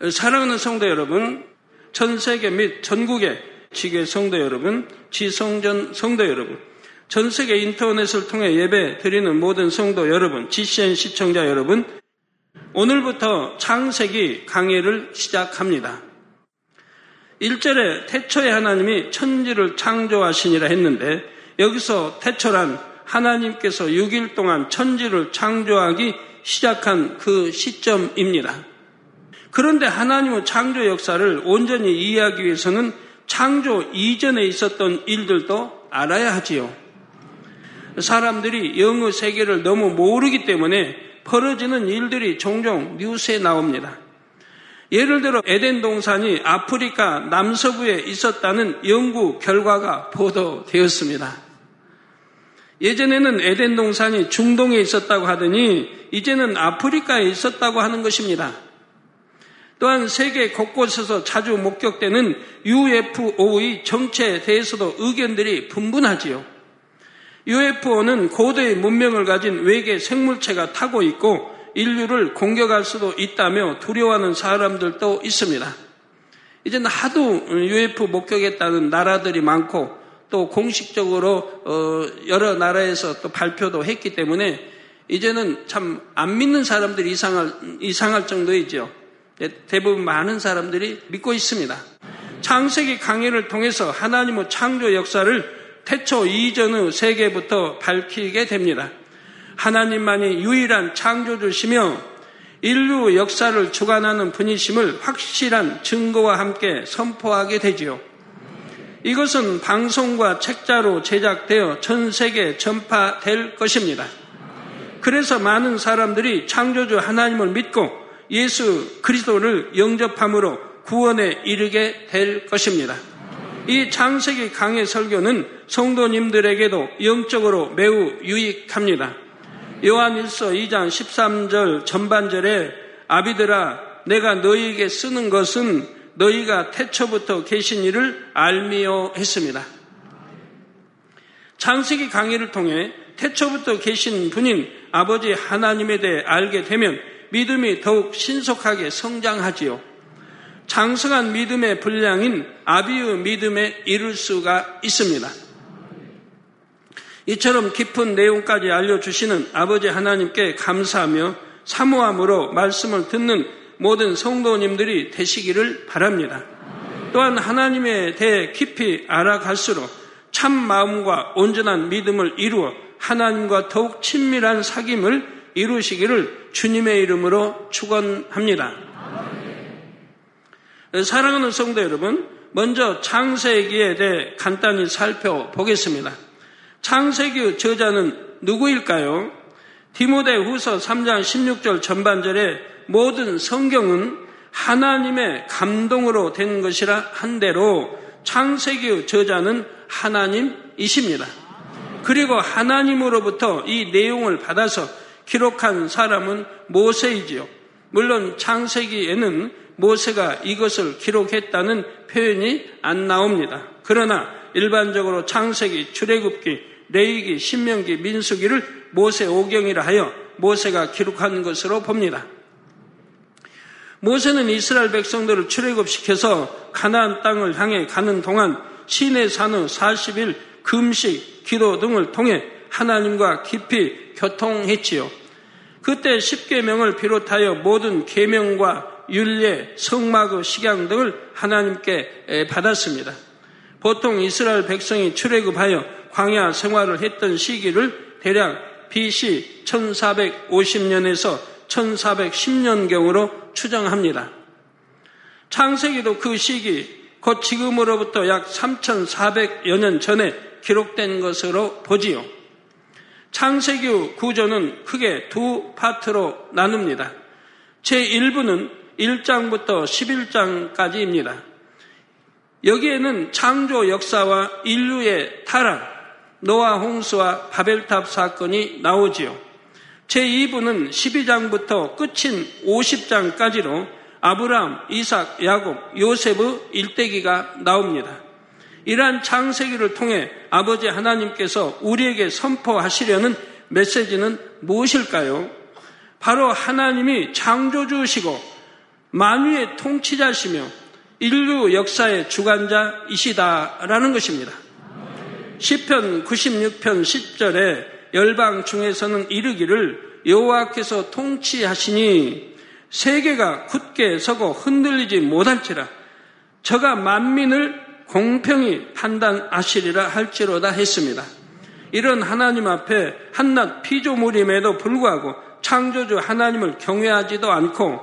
사랑하는 성도 여러분, 전 세계 및 전국의 지계 성도 여러분, 지성전 성도 여러분, 전 세계 인터넷을 통해 예배 드리는 모든 성도 여러분, GCN 시청자 여러분, 오늘부터 창세기 강의를 시작합니다. 1절에 태초에 하나님이 천지를 창조하시니라 했는데 여기서 태초란 하나님께서 6일 동안 천지를 창조하기 시작한 그 시점입니다. 그런데 하나님의 창조 역사를 온전히 이해하기 위해서는 창조 이전에 있었던 일들도 알아야 하지요. 사람들이 영의 세계를 너무 모르기 때문에 벌어지는 일들이 종종 뉴스에 나옵니다. 예를 들어 에덴 동산이 아프리카 남서부에 있었다는 연구 결과가 보도되었습니다. 예전에는 에덴 동산이 중동에 있었다고 하더니 이제는 아프리카에 있었다고 하는 것입니다. 또한 세계 곳곳에서 자주 목격되는 UFO의 정체에 대해서도 의견들이 분분하지요. UFO는 고도의 문명을 가진 외계 생물체가 타고 있고 인류를 공격할 수도 있다며 두려워하는 사람들도 있습니다. 이제는 하도 UFO 목격했다는 나라들이 많고 또 공식적으로 어, 여러 나라에서 또 발표도 했기 때문에 이제는 참 안 믿는 사람들이 이상할, 이상할 정도이죠. 예, 대부분 많은 사람들이 믿고 있습니다. 창세기 강의를 통해서 하나님의 창조 역사를 태초 이전의 세계부터 밝히게 됩니다. 하나님만이 유일한 창조주시며 인류 역사를 주관하는 분이심을 확실한 증거와 함께 선포하게 되지요. 이것은 방송과 책자로 제작되어 전 세계에 전파될 것입니다. 그래서 많은 사람들이 창조주 하나님을 믿고 예수 그리스도를 영접함으로 구원에 이르게 될 것입니다. 이 창세기 강의 설교는 성도님들에게도 영적으로 매우 유익합니다. 요한일서 2장 13절 전반절에 아비들아 내가 너희에게 쓰는 것은 너희가 태초부터 계신 이를 알미요 했습니다. 창세기 강의를 통해 태초부터 계신 분인 아버지 하나님에 대해 알게 되면 믿음이 더욱 신속하게 성장하지요. 장성한 믿음의 분량인 아비의 믿음에 이룰 수가 있습니다. 이처럼 깊은 내용까지 알려주시는 아버지 하나님께 감사하며 사모함으로 말씀을 듣는 모든 성도님들이 되시기를 바랍니다. 또한 하나님에 대해 깊이 알아갈수록 참 마음과 온전한 믿음을 이루어 하나님과 더욱 친밀한 사귐을 이루시기를 주님의 이름으로 축원합니다. 사랑하는 성도 여러분, 먼저 창세기에 대해 간단히 살펴보겠습니다. 창세기 저자는 누구일까요? 디모데 후서 3장 16절 전반절에 모든 성경은 하나님의 감동으로 된 것이라 한 대로 창세기 저자는 하나님이십니다. 그리고 하나님으로부터 이 내용을 받아서 기록한 사람은 모세이지요. 물론 창세기에는 모세가 이것을 기록했다는 표현이 안 나옵니다. 그러나 일반적으로 창세기, 출애굽기, 레이기, 신명기, 민수기를 모세 오경이라 하여 모세가 기록한 것으로 봅니다. 모세는 이스라엘 백성들을 출애굽시켜서 가나안 땅을 향해 가는 동안 시내 산후 40일 금식, 기도 등을 통해 하나님과 깊이 교통했지요. 그때 십계명을 비롯하여 모든 계명과 율례, 성막의 식양 등을 하나님께 받았습니다. 보통 이스라엘 백성이 출애굽하여 광야 생활을 했던 시기를 대략 BC 1450년에서 1410년경으로 추정합니다. 창세기도 그 시기, 곧 지금으로부터 약 3400여 년 전에 기록된 것으로 보지요. 창세기 구조는 크게 두 파트로 나눕니다. 제1부는 1장부터 11장까지입니다. 여기에는 창조 역사와 인류의 타락, 노아 홍수와 바벨탑 사건이 나오지요. 제2부는 12장부터 끝인 50장까지로 아브라함, 이삭, 야곱, 요셉의 일대기가 나옵니다. 이러한 창세기를 통해 아버지 하나님께서 우리에게 선포하시려는 메시지는 무엇일까요? 바로 하나님이 창조주시고 만유의 통치자시며 인류 역사의 주관자이시다라는 것입니다. 시편 96편 10절에 열방 중에서는 이르기를 여호와께서 통치하시니 세계가 굳게 서고 흔들리지 못할지라 저가 만민을 공평히 판단하시리라 할지로다 했습니다. 이런 하나님 앞에 한낱 피조물임에도 불구하고 창조주 하나님을 경외하지도 않고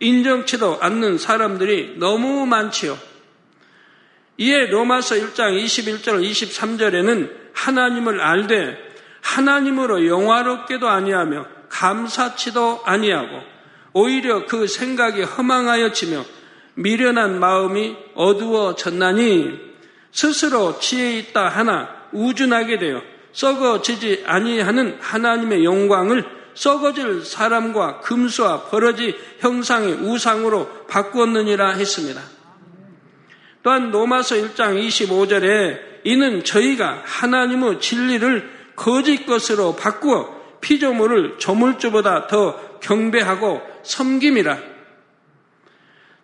인정치도 않는 사람들이 너무 많지요. 이에 로마서 1장 21절 23절에는 하나님을 알되 하나님으로 영화롭게도 아니하며 감사치도 아니하고 오히려 그 생각이 허망하여 지며 미련한 마음이 어두워졌나니 스스로 지혜 있다 하나 우준하게 되어 썩어지지 아니하는 하나님의 영광을 썩어질 사람과 금수와 버러지 형상의 우상으로 바꾸었느니라 했습니다. 또한 로마서 1장 25절에 이는 저희가 하나님의 진리를 거짓 것으로 바꾸어 피조물을 조물주보다 더 경배하고 섬김이라.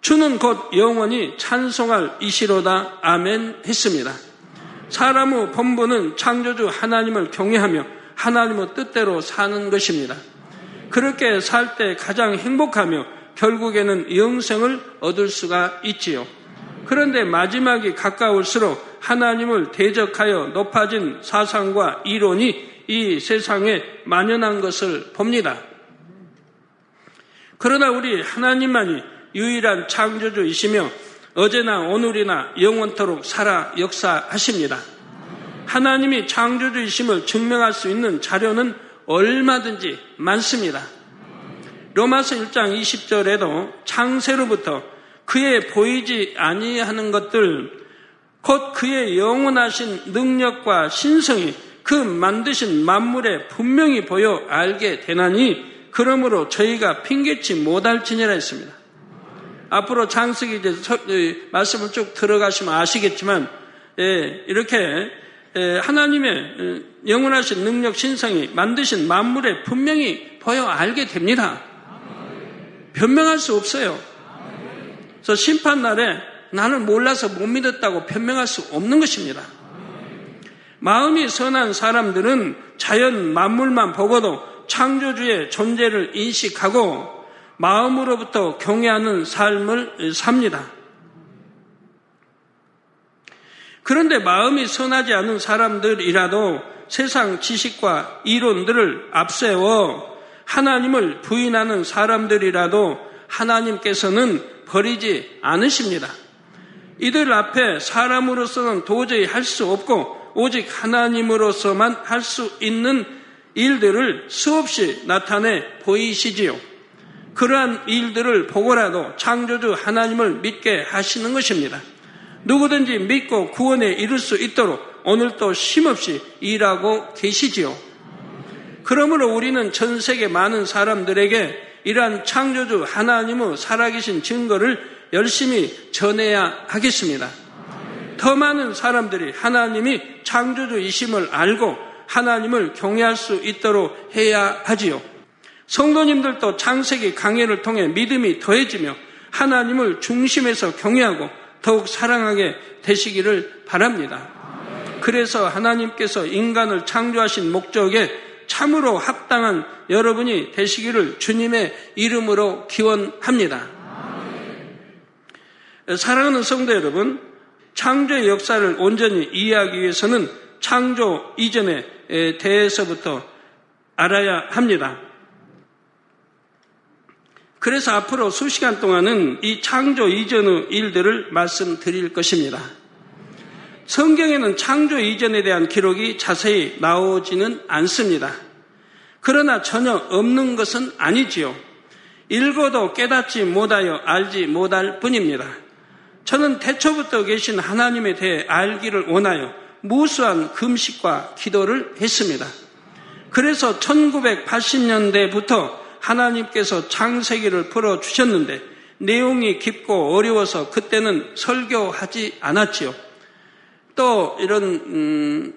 주는 곧 영원히 찬송할 이시로다 아멘 했습니다. 사람의 본분은 창조주 하나님을 경외하며 하나님의 뜻대로 사는 것입니다. 그렇게 살 때 가장 행복하며 결국에는 영생을 얻을 수가 있지요. 그런데 마지막이 가까울수록 하나님을 대적하여 높아진 사상과 이론이 이 세상에 만연한 것을 봅니다. 그러나 우리 하나님만이 유일한 창조주이시며 어제나 오늘이나 영원토록 살아 역사하십니다. 하나님이 창조주이심을 증명할 수 있는 자료는 얼마든지 많습니다. 로마서 1장 20절에도 창세로부터 그의 보이지 아니하는 것들 곧 그의 영원하신 능력과 신성이 그 만드신 만물에 분명히 보여 알게 되나니 그러므로 저희가 핑계치 못할지니라 했습니다. 앞으로 장석이 이제 말씀을 쭉 들어가시면 아시겠지만 예, 이렇게 예, 하나님의 영원하신 능력 신성이 만드신 만물에 분명히 보여 알게 됩니다. 변명할 수 없어요. 그래서 심판 날에 나는 몰라서 못 믿었다고 변명할 수 없는 것입니다. 마음이 선한 사람들은 자연 만물만 보고도 창조주의 존재를 인식하고 마음으로부터 경외하는 삶을 삽니다. 그런데 마음이 선하지 않은 사람들이라도 세상 지식과 이론들을 앞세워 하나님을 부인하는 사람들이라도 하나님께서는 버리지 않으십니다. 이들 앞에 사람으로서는 도저히 할 수 없고 오직 하나님으로서만 할 수 있는 일들을 수없이 나타내 보이시지요. 그러한 일들을 보고라도 창조주 하나님을 믿게 하시는 것입니다. 누구든지 믿고 구원에 이를 수 있도록 오늘도 쉼없이 일하고 계시지요. 그러므로 우리는 전 세계 많은 사람들에게 이러한 창조주 하나님의 살아계신 증거를 열심히 전해야 하겠습니다. 더 많은 사람들이 하나님이 창조주이심을 알고 하나님을 경외할 수 있도록 해야 하지요. 성도님들도 창세기 강해를 통해 믿음이 더해지며 하나님을 중심에서 경외하고 더욱 사랑하게 되시기를 바랍니다. 그래서 하나님께서 인간을 창조하신 목적에 참으로 합당한 여러분이 되시기를 주님의 이름으로 기원합니다. 사랑하는 성도 여러분, 창조의 역사를 온전히 이해하기 위해서는 창조 이전에 대해서부터 알아야 합니다. 그래서 앞으로 수시간 동안은 이 창조 이전의 일들을 말씀드릴 것입니다. 성경에는 창조 이전에 대한 기록이 자세히 나오지는 않습니다. 그러나 전혀 없는 것은 아니지요. 읽어도 깨닫지 못하여 알지 못할 뿐입니다. 저는 태초부터 계신 하나님에 대해 알기를 원하여 무수한 금식과 기도를 했습니다. 그래서 1980년대부터 하나님께서 창세기를 풀어 주셨는데 내용이 깊고 어려워서 그때는 설교하지 않았지요. 또 이런 음,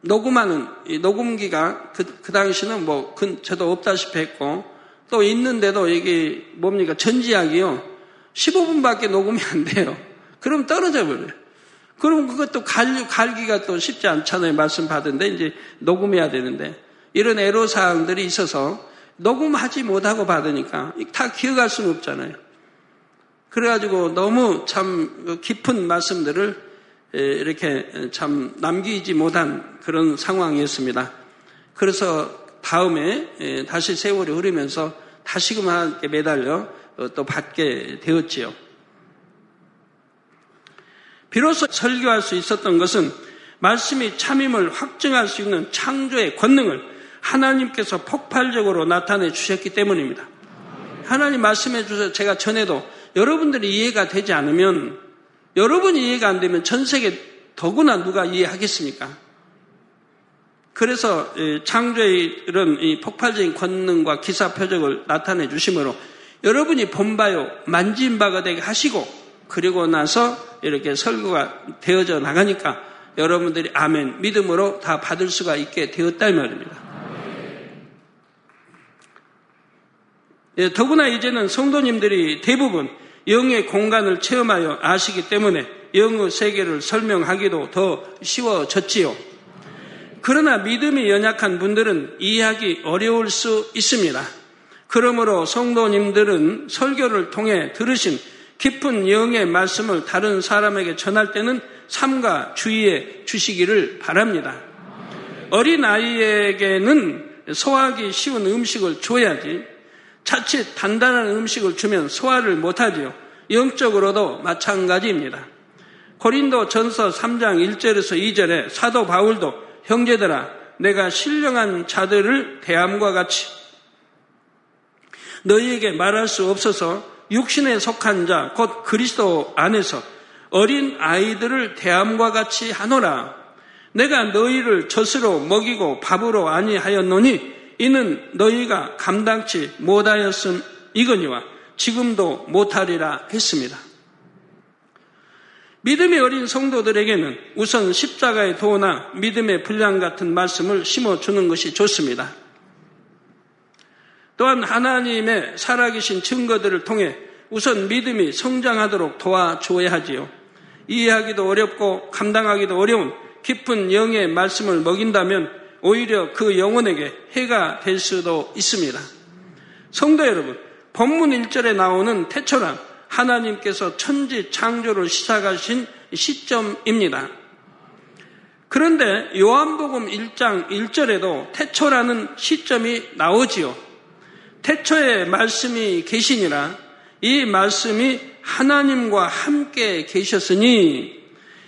녹음하는 녹음기가 그, 그 당시는 뭐 그, 저도 없다시피 했고 또 있는데도 이게 뭡니까? 전지약이요. 15분밖에 녹음이 안 돼요. 그럼 떨어져 버려요. 그럼 그것도 갈, 갈기가 또 쉽지 않잖아요. 말씀 받은데 이제 녹음해야 되는데. 이런 애로사항들이 있어서 녹음하지 못하고 받으니까 다 기억할 수는 없잖아요. 그래가지고 너무 참 깊은 말씀들을 이렇게 참 남기지 못한 그런 상황이었습니다. 그래서 다음에 다시 세월이 흐르면서 다시금 하나님께 매달려 어, 또 받게 되었지요. 비로소 설교할 수 있었던 것은 말씀이 참임을 확증할 수 있는 창조의 권능을 하나님께서 폭발적으로 나타내 주셨기 때문입니다. 하나님 말씀해 주셔서 제가 전에도 여러분들이 이해가 되지 않으면 여러분이 이해가 안 되면 전 세계 더구나 누가 이해하겠습니까? 그래서 창조의 이런 폭발적인 권능과 기사 표적을 나타내 주심으로 여러분이 본바요 만진 바가 되게 하시고 그리고 나서 이렇게 설교가 되어져 나가니까 여러분들이 아멘 믿음으로 다 받을 수가 있게 되었다 이 말입니다. 더구나 이제는 성도님들이 대부분 영의 공간을 체험하여 아시기 때문에 영의 세계를 설명하기도 더 쉬워졌지요. 그러나 믿음이 연약한 분들은 이해하기 어려울 수 있습니다. 그러므로 성도님들은 설교를 통해 들으신 깊은 영의 말씀을 다른 사람에게 전할 때는 삼가 주의해 주시기를 바랍니다. 어린 아이에게는 소화하기 쉬운 음식을 줘야지 자칫 단단한 음식을 주면 소화를 못하지요. 영적으로도 마찬가지입니다. 고린도 전서 3장 1절에서 2절에 사도 바울도 형제들아 내가 신령한 자들을 대함과 같이 너희에게 말할 수 없어서 육신에 속한 자, 곧 그리스도 안에서 어린 아이들을 대함과 같이 하노라. 내가 너희를 젖으로 먹이고 밥으로 아니하였노니 이는 너희가 감당치 못하였음 이거니와 지금도 못하리라 했습니다. 믿음이 어린 성도들에게는 우선 십자가의 도나 믿음의 분량 같은 말씀을 심어주는 것이 좋습니다. 또한 하나님의 살아계신 증거들을 통해 우선 믿음이 성장하도록 도와줘야 하지요. 이해하기도 어렵고 감당하기도 어려운 깊은 영의 말씀을 먹인다면 오히려 그 영혼에게 해가 될 수도 있습니다. 성도 여러분, 본문 1절에 나오는 태초란 하나님께서 천지 창조를 시작하신 시점입니다. 그런데 요한복음 1장 1절에도 태초라는 시점이 나오지요. 태초에 말씀이 계시니라 이 말씀이 하나님과 함께 계셨으니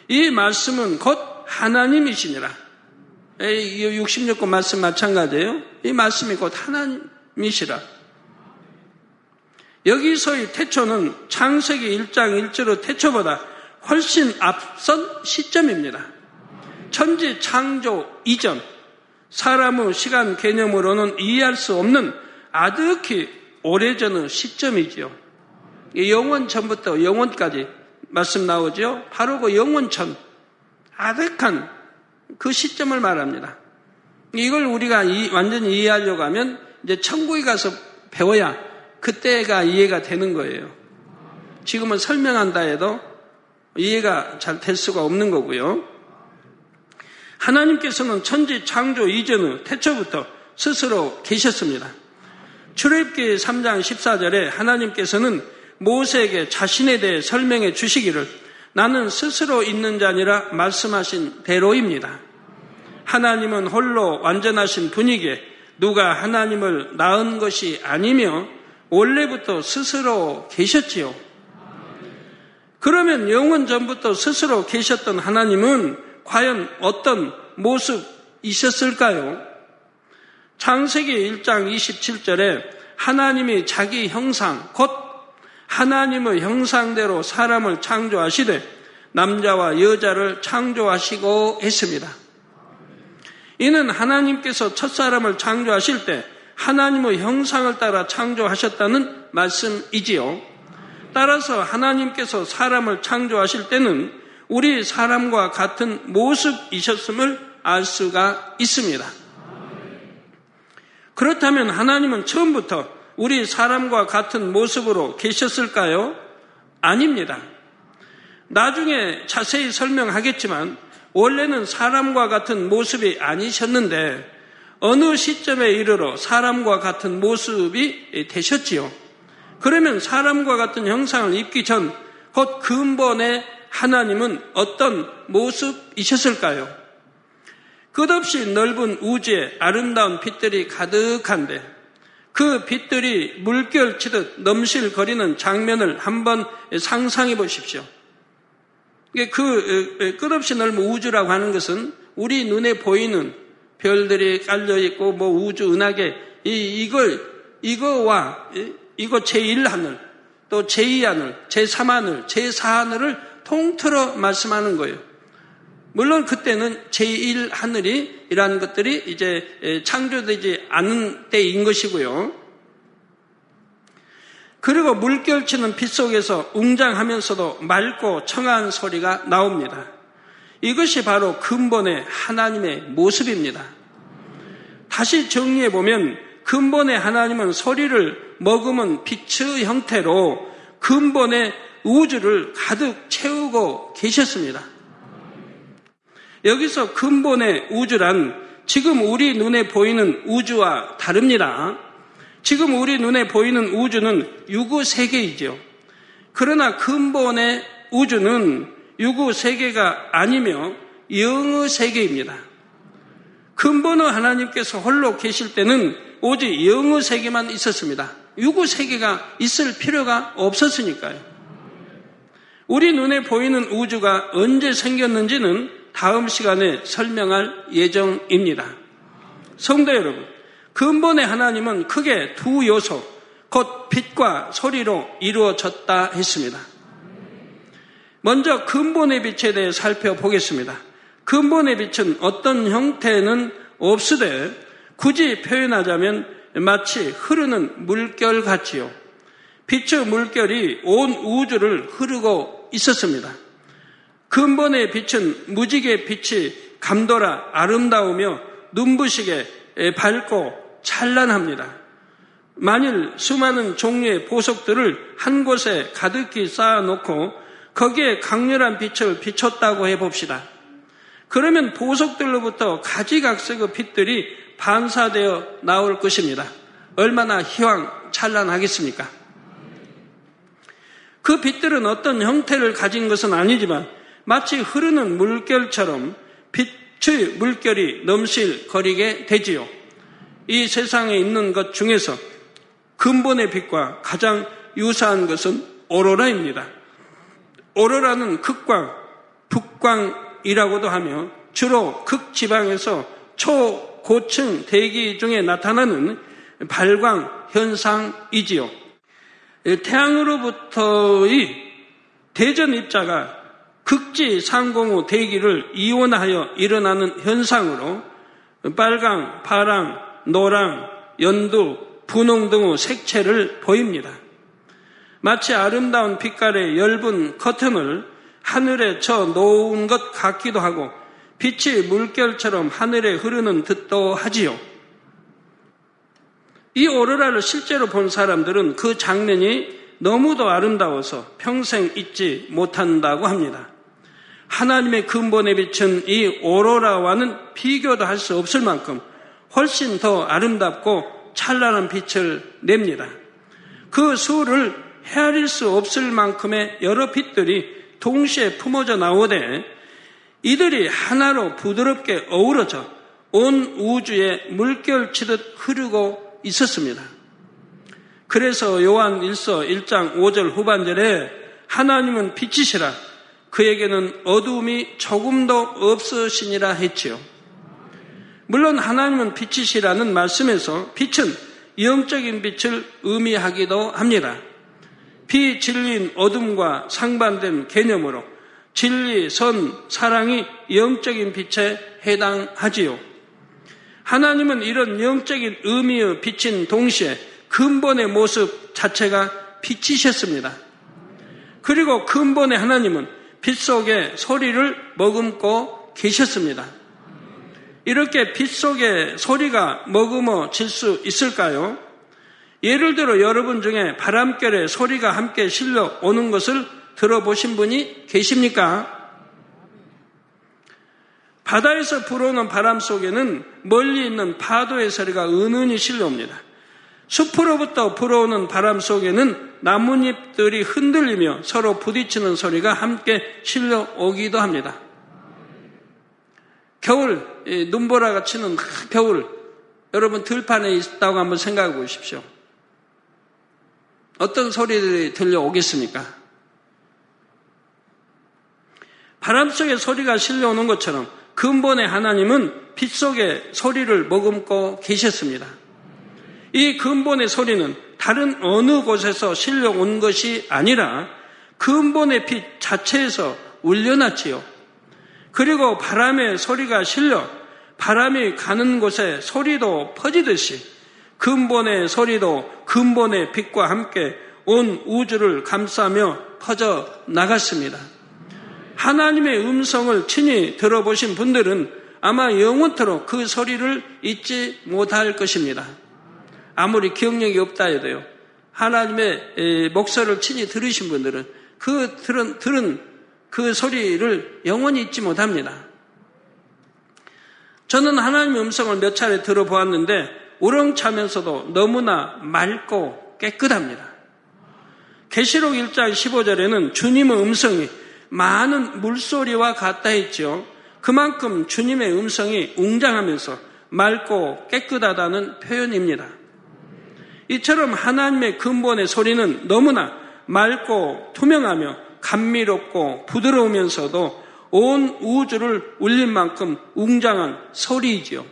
이 말씀은 곧 하나님이시니라. 66권 말씀 마찬가지예요. 이 말씀이 곧 하나님이시라. 여기서의 태초는 창세기 1장 1절의 태초보다 훨씬 앞선 시점입니다. 천지 창조 이전, 사람의 시간 개념으로는 이해할 수 없는 아득히 오래전의 시점이지요. 영원 전부터 영원까지 말씀 나오죠. 바로 그 영원천, 아득한 그 시점을 말합니다. 이걸 우리가 완전히 이해하려고 하면 이제 천국에 가서 배워야 그때가 이해가 되는 거예요. 지금은 설명한다 해도 이해가 잘 될 수가 없는 거고요. 하나님께서는 천지 창조 이전의 태초부터 스스로 계셨습니다. 출애굽기 3장 14절에 하나님께서는 모세에게 자신에 대해 설명해 주시기를 나는 스스로 있는 자니라 말씀하신 대로입니다. 하나님은 홀로 완전하신 분이기에 누가 하나님을 낳은 것이 아니며 원래부터 스스로 계셨지요. 그러면 영원 전부터 스스로 계셨던 하나님은 과연 어떤 모습이셨을까요? 창세기 1장 27절에 하나님이 자기 형상, 곧 하나님의 형상대로 사람을 창조하시되 남자와 여자를 창조하시고 했습니다. 이는 하나님께서 첫사람을 창조하실 때 하나님의 형상을 따라 창조하셨다는 말씀이지요. 따라서 하나님께서 사람을 창조하실 때는 우리 사람과 같은 모습이셨음을 알 수가 있습니다. 그렇다면 하나님은 처음부터 우리 사람과 같은 모습으로 계셨을까요? 아닙니다. 나중에 자세히 설명하겠지만 원래는 사람과 같은 모습이 아니셨는데 어느 시점에 이르러 사람과 같은 모습이 되셨지요. 그러면 사람과 같은 형상을 입기 전 곧 근본의 하나님은 어떤 모습이셨을까요? 끝없이 넓은 우주에 아름다운 빛들이 가득한데 그 빛들이 물결치듯 넘실거리는 장면을 한번 상상해 보십시오. 그 끝없이 넓은 우주라고 하는 것은 우리 눈에 보이는 별들이 깔려 있고 뭐 우주 은하계 이 이걸 이거와 이거 제1 하늘 또 제2 하늘, 제3 하늘, 제4 하늘을 통틀어 말씀하는 거예요. 물론 그때는 제1 하늘이라는 것들이 이제 창조되지 않은 때인 것이고요. 그리고 물결치는 빛 속에서 웅장하면서도 맑고 청아한 소리가 나옵니다. 이것이 바로 근본의 하나님의 모습입니다. 다시 정리해 보면 근본의 하나님은 소리를 머금은 빛의 형태로 근본의 우주를 가득 채우고 계셨습니다. 여기서 근본의 우주란 지금 우리 눈에 보이는 우주와 다릅니다. 지금 우리 눈에 보이는 우주는 유구 세계이죠. 그러나 근본의 우주는 유구 세계가 아니며 영의 세계입니다. 근본의 하나님께서 홀로 계실 때는 오직 영의 세계만 있었습니다. 유구 세계가 있을 필요가 없었으니까요. 우리 눈에 보이는 우주가 언제 생겼는지는 다음 시간에 설명할 예정입니다. 성도 여러분, 근본의 하나님은 크게 두 요소, 곧 빛과 소리로 이루어졌다 했습니다. 먼저 근본의 빛에 대해 살펴보겠습니다. 근본의 빛은 어떤 형태는 없으되 굳이 표현하자면 마치 흐르는 물결 같지요. 빛의 물결이 온 우주를 흐르고 있었습니다. 근본의 빛은 무지개 빛이 감돌아 아름다우며 눈부시게 밝고 찬란합니다. 만일 수많은 종류의 보석들을 한 곳에 가득히 쌓아놓고 거기에 강렬한 빛을 비췄다고 해봅시다. 그러면 보석들로부터 가지각색의 빛들이 반사되어 나올 것입니다. 얼마나 희왕 찬란하겠습니까? 그 빛들은 어떤 형태를 가진 것은 아니지만 마치 흐르는 물결처럼 빛의 물결이 넘실거리게 되지요. 이 세상에 있는 것 중에서 근본의 빛과 가장 유사한 것은 오로라입니다. 오로라는 극광, 북광이라고도 하며 주로 극지방에서 초고층 대기 중에 나타나는 발광 현상이지요. 태양으로부터의 대전 입자가 극지 상공의 대기를 이온하여 일어나는 현상으로 빨강, 파랑, 노랑, 연두, 분홍 등의 색채를 보입니다. 마치 아름다운 빛깔의 엷은 커튼을 하늘에 쳐 놓은 것 같기도 하고 빛이 물결처럼 하늘에 흐르는 듯도 하지요. 이 오로라를 실제로 본 사람들은 그 장면이 너무도 아름다워서 평생 잊지 못한다고 합니다. 하나님의 근본에 비춘 이 오로라와는 비교도 할 수 없을 만큼 훨씬 더 아름답고 찬란한 빛을 냅니다. 그 수를 헤아릴 수 없을 만큼의 여러 빛들이 동시에 품어져 나오되 이들이 하나로 부드럽게 어우러져 온 우주에 물결치듯 흐르고 있었습니다. 그래서 요한 1서 1장 5절 후반절에 하나님은 빛이시라 그에게는 어두움이 조금도 없으시니라 했지요. 물론 하나님은 빛이시라는 말씀에서 빛은 영적인 빛을 의미하기도 합니다. 비진리인 어둠과 상반된 개념으로 진리, 선, 사랑이 영적인 빛에 해당하지요. 하나님은 이런 영적인 의미의 빛인 동시에 근본의 모습 자체가 빛이셨습니다. 그리고 근본의 하나님은 빛 속에 소리를 머금고 계셨습니다. 이렇게 빛 속에 소리가 머금어질 수 있을까요? 예를 들어 여러분 중에 바람결에 소리가 함께 실려 오는 것을 들어보신 분이 계십니까? 바다에서 불어오는 바람 속에는 멀리 있는 파도의 소리가 은은히 실려옵니다. 숲으로부터 불어오는 바람 속에는 나뭇잎들이 흔들리며 서로 부딪히는 소리가 함께 실려 오기도 합니다. 겨울, 눈보라가 치는 겨울, 여러분 들판에 있다고 한번 생각해 보십시오. 어떤 소리들이 들려오겠습니까? 바람 속에 소리가 실려오는 것처럼 근본의 하나님은 빛 속에 소리를 머금고 계셨습니다. 이 근본의 소리는 다른 어느 곳에서 실려온 것이 아니라 근본의 빛 자체에서 울려났지요. 그리고 바람의 소리가 실려 바람이 가는 곳에 소리도 퍼지듯이 근본의 소리도 근본의 빛과 함께 온 우주를 감싸며 퍼져 나갔습니다. 하나님의 음성을 친히 들어보신 분들은 아마 영원토록 그 소리를 잊지 못할 것입니다. 아무리 기억력이 없다 해도요. 하나님의 목소리를 친히 들으신 분들은 그 들은, 들은 그 소리를 영원히 잊지 못합니다. 저는 하나님의 음성을 몇 차례 들어보았는데 우렁차면서도 너무나 맑고 깨끗합니다. 계시록 1장 15절에는 주님의 음성이 많은 물소리와 같다 했죠. 그만큼 주님의 음성이 웅장하면서 맑고 깨끗하다는 표현입니다. 이처럼 하나님의 근본의 소리는 너무나 맑고 투명하며 감미롭고 부드러우면서도 온 우주를 울릴 만큼 웅장한 소리이지요.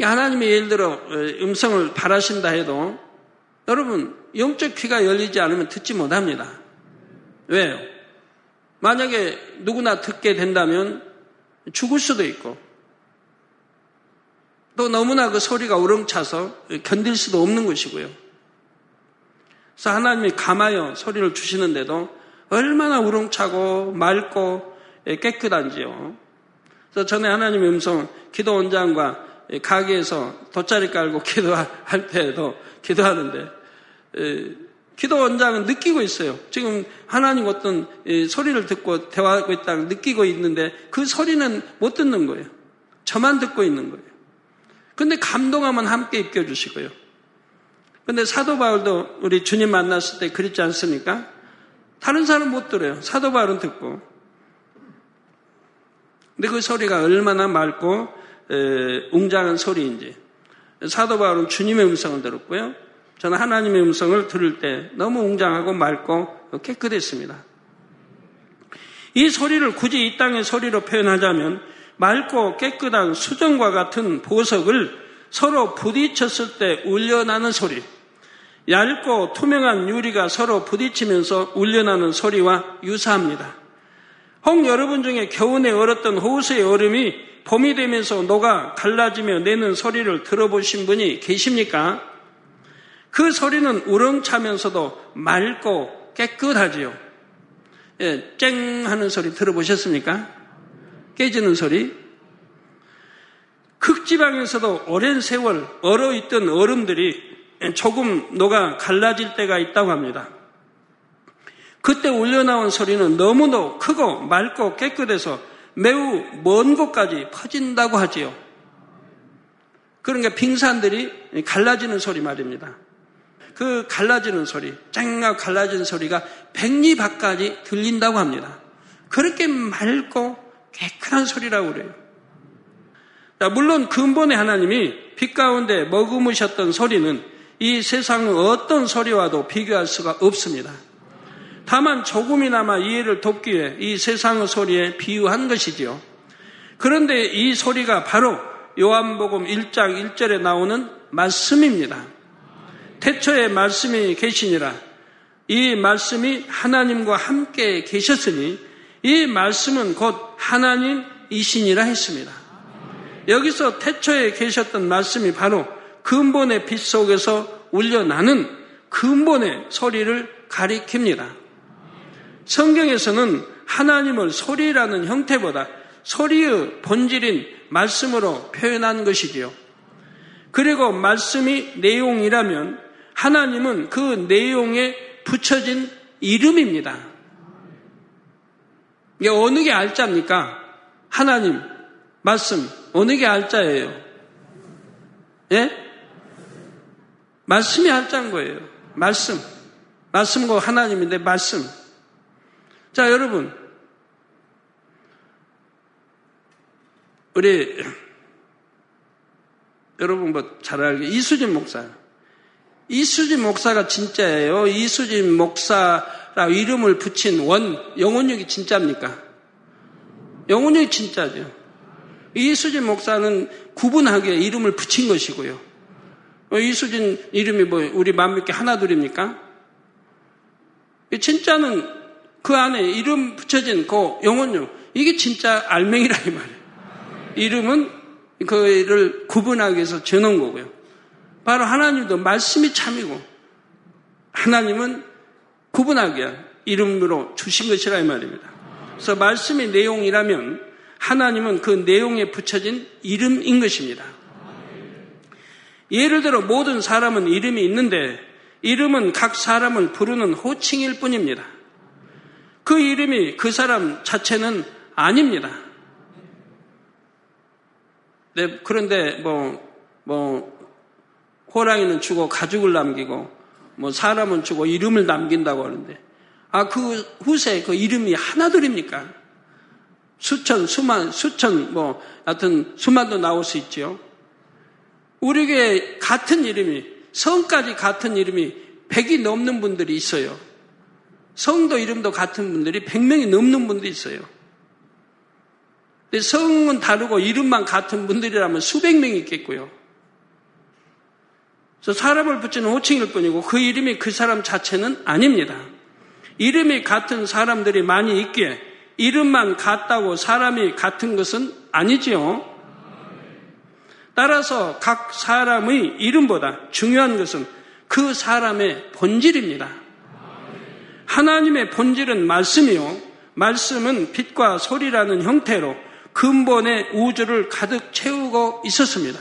하나님의 예를 들어 음성을 바라신다 해도 여러분 영적 귀가 열리지 않으면 듣지 못합니다. 왜요? 만약에 누구나 듣게 된다면 죽을 수도 있고 또 너무나 그 소리가 우렁차서 견딜 수도 없는 것이고요. 그래서 하나님이 감하여 소리를 주시는데도 얼마나 우렁차고 맑고 깨끗한지요. 그래서 전에 하나님의 음성 기도 원장과 가게에서 돗자리 깔고 기도할 때에도 기도하는데 기도 원장은 느끼고 있어요. 지금 하나님 어떤 소리를 듣고 대화하고 있다고 느끼고 있는데 그 소리는 못 듣는 거예요. 저만 듣고 있는 거예요. 근데 감동하면 함께 입겨 주시고요. 근데 사도 바울도 우리 주님 만났을 때 그랬지 않습니까? 다른 사람 못 들어요. 사도 바울은 듣고. 근데 그 소리가 얼마나 맑고 에, 웅장한 소리인지. 사도 바울은 주님의 음성을 들었고요. 저는 하나님의 음성을 들을 때 너무 웅장하고 맑고 깨끗했습니다. 이 소리를 굳이 이 땅의 소리로 표현하자면 맑고 깨끗한 수정과 같은 보석을 서로 부딪혔을 때 울려나는 소리, 얇고 투명한 유리가 서로 부딪히면서 울려나는 소리와 유사합니다. 혹 여러분 중에 겨우내 얼었던 호수의 얼음이 봄이 되면서 녹아 갈라지며 내는 소리를 들어보신 분이 계십니까? 그 소리는 우렁차면서도 맑고 깨끗하지요. 예, 쨍 하는 소리 들어보셨습니까? 깨지는 소리. 극지방에서도 오랜 세월 얼어있던 얼음들이 조금 녹아 갈라질 때가 있다고 합니다. 그때 울려나온 소리는 너무도 크고 맑고 깨끗해서 매우 먼 곳까지 퍼진다고 하지요. 그러니까 빙산들이 갈라지는 소리 말입니다. 그 갈라지는 소리, 쨍하고 갈라지는 소리가 백리 밖까지 들린다고 합니다. 그렇게 맑고 깨끗한 소리라고 그래요. 물론 근본의 하나님이 빛 가운데 머금으셨던 소리는 이 세상의 어떤 소리와도 비교할 수가 없습니다. 다만 조금이나마 이해를 돕기 위해 이 세상의 소리에 비유한 것이지요. 그런데 이 소리가 바로 요한복음 1장 1절에 나오는 말씀입니다. 태초에 말씀이 계시니라. 이 말씀이 하나님과 함께 계셨으니 이 말씀은 곧 하나님이시니라 했습니다. 여기서 태초에 계셨던 말씀이 바로 근본의 빛 속에서 울려나는 근본의 소리를 가리킵니다. 성경에서는 하나님을 소리라는 형태보다 소리의 본질인 말씀으로 표현한 것이지요. 그리고 말씀이 내용이라면 하나님은 그 내용에 붙여진 이름입니다. 이게 어느 게 알짜입니까? 하나님, 말씀, 어느 게 알짜예요? 예? 말씀이 알짜인 거예요. 말씀. 말씀과 하나님인데, 말씀. 자, 여러분. 우리, 여러분 뭐 잘 알게, 이수진 목사. 이수진 목사가 진짜예요. 이수진 목사 라 이름을 붙인 원, 영혼력이 진짜입니까? 영혼력이 진짜죠. 이수진 목사는 구분하게 이름을 붙인 것이고요. 어, 이수진 이름이 뭐 우리 만몇개 하나둘입니까? 진짜는 그 안에 이름 붙여진 그 영혼력 이게 진짜 알맹이라 이 말이에요. 이름은 그를 구분하기 위해서 지어놓은 거고요. 바로 하나님도 말씀이 참이고 하나님은 구분하게 이름으로 주신 것이라 이 말입니다. 그래서 말씀의 내용이라면 하나님은 그 내용에 붙여진 이름인 것입니다. 예를 들어 모든 사람은 이름이 있는데 이름은 각 사람을 부르는 호칭일 뿐입니다. 그 이름이 그 사람 자체는 아닙니다. 네, 그런데 뭐, 뭐, 호랑이는 주고 가죽을 남기고, 뭐 사람은 주고 이름을 남긴다고 하는데, 아, 그 후세 그 이름이 하나둘입니까? 수천, 수만, 수천, 뭐, 하여튼 수만도 나올 수 있죠. 우리에게 같은 이름이, 성까지 같은 이름이 100이 넘는 분들이 있어요. 성도 이름도 같은 분들이 100명이 넘는 분도 있어요. 근데 성은 다르고 이름만 같은 분들이라면 수백 명이 있겠고요. 그래서 사람을 붙이는 호칭일 뿐이고 그 이름이 그 사람 자체는 아닙니다. 이름이 같은 사람들이 많이 있기에 이름만 같다고 사람이 같은 것은 아니지요. 따라서 각 사람의 이름보다 중요한 것은 그 사람의 본질입니다. 하나님의 본질은 말씀이요. 말씀은 빛과 소리라는 형태로 근본의 우주를 가득 채우고 있었습니다.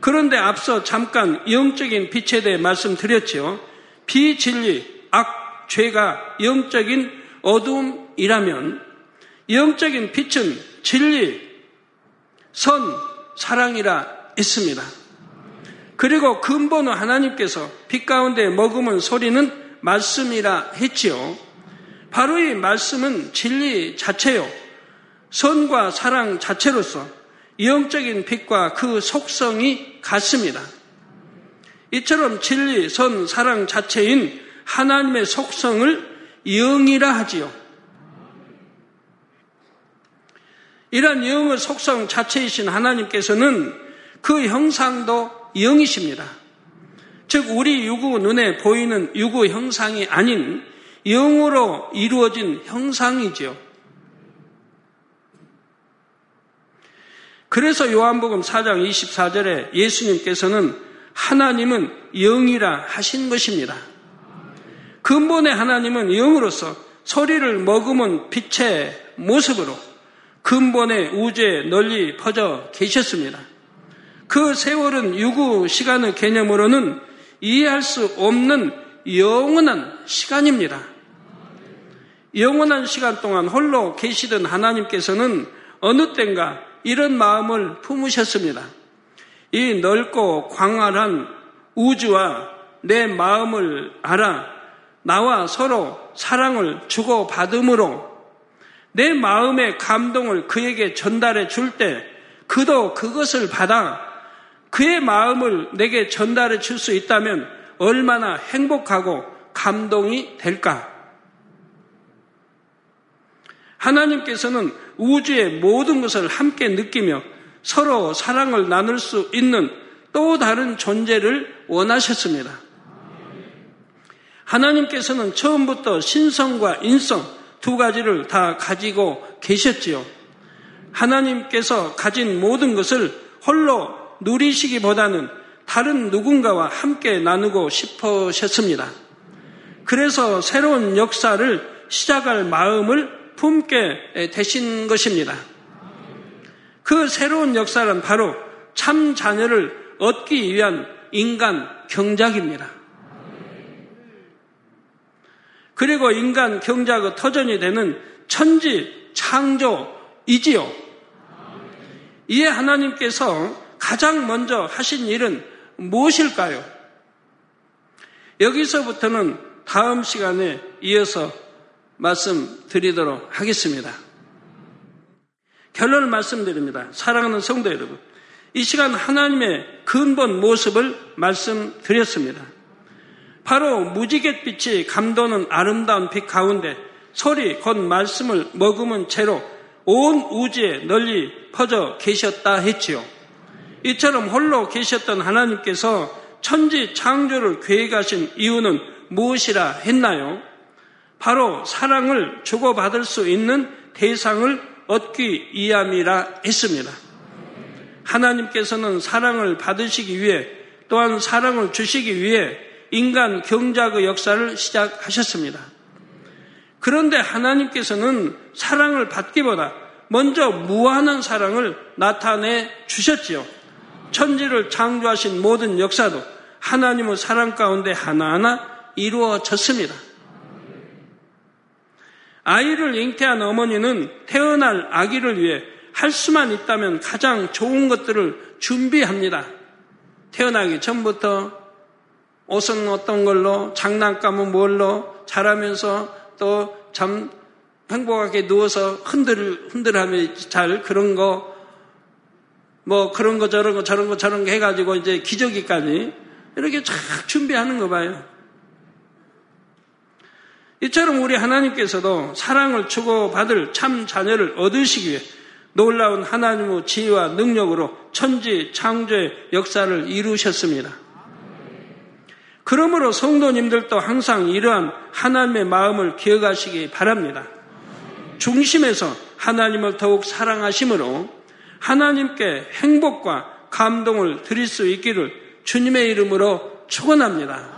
그런데 앞서 잠깐 영적인 빛에 대해 말씀드렸죠. 비진리, 악, 죄가 영적인 어둠이라면 영적인 빛은 진리, 선, 사랑이라 했습니다. 그리고 근본은 하나님께서 빛 가운데 머금은 소리는 말씀이라 했지요. 바로 이 말씀은 진리 자체요. 선과 사랑 자체로서 영적인 빛과 그 속성이 같습니다. 이처럼 진리, 선, 사랑 자체인 하나님의 속성을 영이라 하지요. 이런 영의 속성 자체이신 하나님께서는 그 형상도 영이십니다. 즉, 우리 유구 눈에 보이는 유구 형상이 아닌 영으로 이루어진 형상이지요. 그래서 요한복음 4장 24절에 예수님께서는 하나님은 영이라 하신 것입니다. 근본의 하나님은 영으로서 소리를 머금은 빛의 모습으로 근본의 우주에 널리 퍼져 계셨습니다. 그 세월은 유구 시간의 개념으로는 이해할 수 없는 영원한 시간입니다. 영원한 시간 동안 홀로 계시던 하나님께서는 어느 땐가 이런 마음을 품으셨습니다. 이 넓고 광활한 우주와 내 마음을 알아 나와 서로 사랑을 주고 받음으로 내 마음의 감동을 그에게 전달해 줄 때 그도 그것을 받아 그의 마음을 내게 전달해 줄 수 있다면 얼마나 행복하고 감동이 될까? 하나님께서는 우주의 모든 것을 함께 느끼며 서로 사랑을 나눌 수 있는 또 다른 존재를 원하셨습니다. 하나님께서는 처음부터 신성과 인성 두 가지를 다 가지고 계셨지요. 하나님께서 가진 모든 것을 홀로 누리시기보다는 다른 누군가와 함께 나누고 싶으셨습니다. 그래서 새로운 역사를 시작할 마음을 품게 되신 것입니다. 그 새로운 역사는 바로 참 자녀를 얻기 위한 인간 경작입니다. 그리고 인간 경작의 터전이 되는 천지 창조이지요. 이에 하나님께서 가장 먼저 하신 일은 무엇일까요? 여기서부터는 다음 시간에 이어서 말씀드리도록 하겠습니다. 결론을 말씀드립니다. 사랑하는 성도 여러분. 이 시간 하나님의 근본 모습을 말씀드렸습니다. 바로 무지갯 빛이 감도는 아름다운 빛 가운데 소리 곧 말씀을 머금은 채로 온 우주에 널리 퍼져 계셨다 했지요. 이처럼 홀로 계셨던 하나님께서 천지 창조를 계획하신 이유는 무엇이라 했나요? 바로 사랑을 주고받을 수 있는 대상을 얻기 위함이라 했습니다. 하나님께서는 사랑을 받으시기 위해 또한 사랑을 주시기 위해 인간 경작의 역사를 시작하셨습니다. 그런데 하나님께서는 사랑을 받기보다 먼저 무한한 사랑을 나타내 주셨지요. 천지를 창조하신 모든 역사도 하나님의 사랑 가운데 하나하나 이루어졌습니다. 아이를 잉태한 어머니는 태어날 아기를 위해 할 수만 있다면 가장 좋은 것들을 준비합니다. 태어나기 전부터 옷은 어떤 걸로, 장난감은 뭘로, 자라면서 또참 행복하게 누워서 흔들, 흔들하며 잘 그런 거, 뭐 그런 거 저런 거 저런 거 저런 거 해가지고 이제 기저귀까지 이렇게 쫙 준비하는 거 봐요. 이처럼 우리 하나님께서도 사랑을 주고받을 참 자녀를 얻으시기 위해 놀라운 하나님의 지혜와 능력으로 천지 창조의 역사를 이루셨습니다. 그러므로 성도님들도 항상 이러한 하나님의 마음을 기억하시기 바랍니다. 중심에서 하나님을 더욱 사랑하심으로 하나님께 행복과 감동을 드릴 수 있기를 주님의 이름으로 축원합니다.